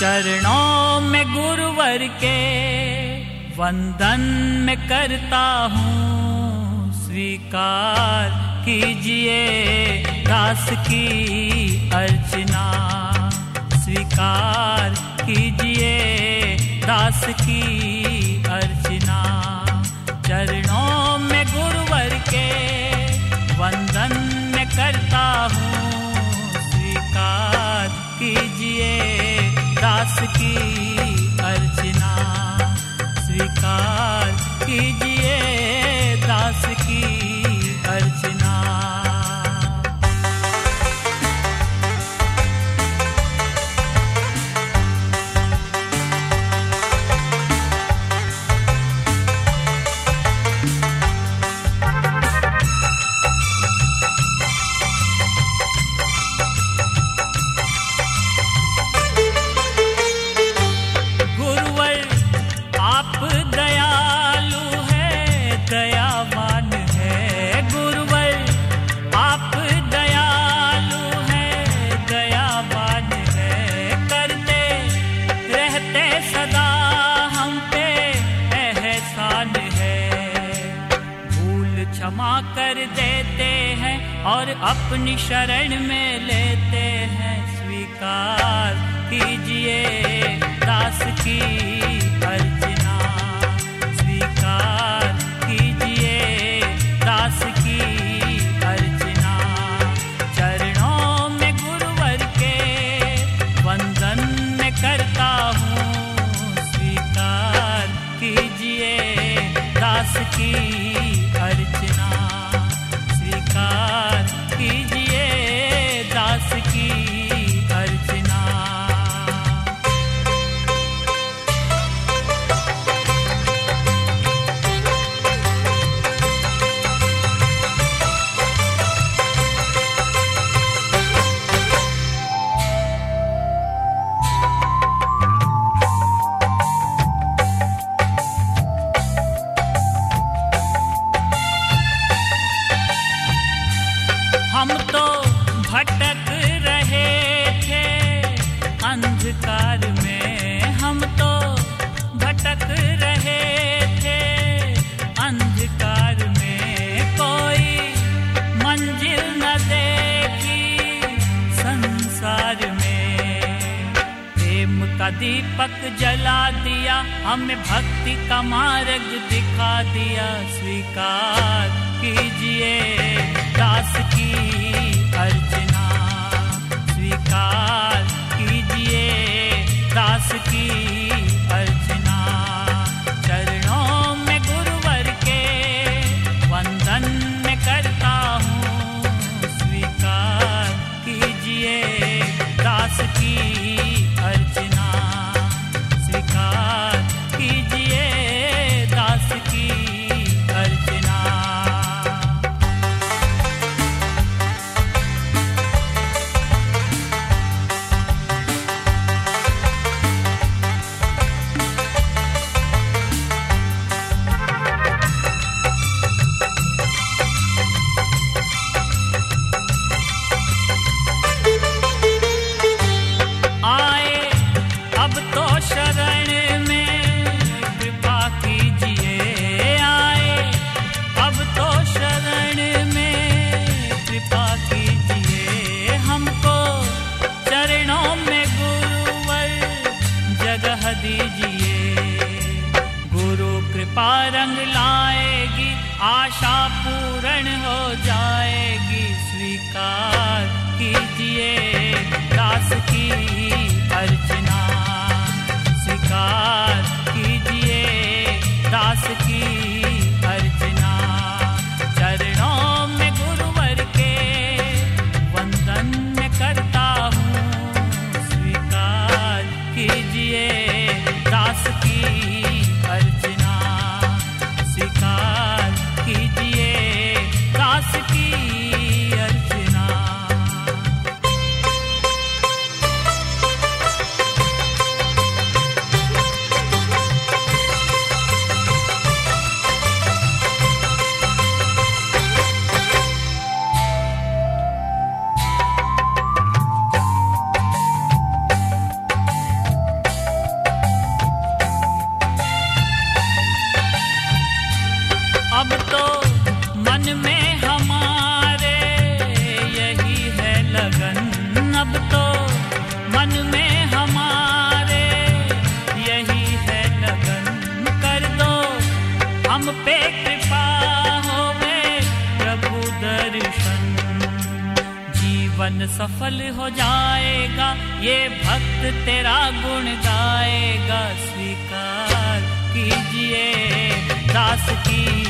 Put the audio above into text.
चरणों में गुरुवर के वंदन में करता हूँ। स्वीकार कीजिए दास की अर्चना। स्वीकार कीजिए दास की अर्चना। चरणों की अर्चना स्वीकार कीजिए। और अपनी शरण में लेते हैं स्वीकार कीजिए दास की अर्चना। स्वीकार कीजिए दास की अर्चना। चरणों में गुरुवर के वंदन में करता हूँ। स्वीकार कीजिए दास की अंधकार में हम तो भटक रहे थे। अंधकार में कोई मंजिल न देखी। संसार में प्रेम का दीपक जला दिया हमें भक्ति का मार्ग दिखा दिया। स्वीकार कीजिए दास की का अब तो मन में हमारे यही है लगन। अब तो मन में हमारे यही है लगन। कर दो, हम पे कृपा हो गए प्रभु दर्शन। जीवन सफल हो जाएगा, ये भक्त तेरा गुण गाएगा। स्वीकार कीजिए दास की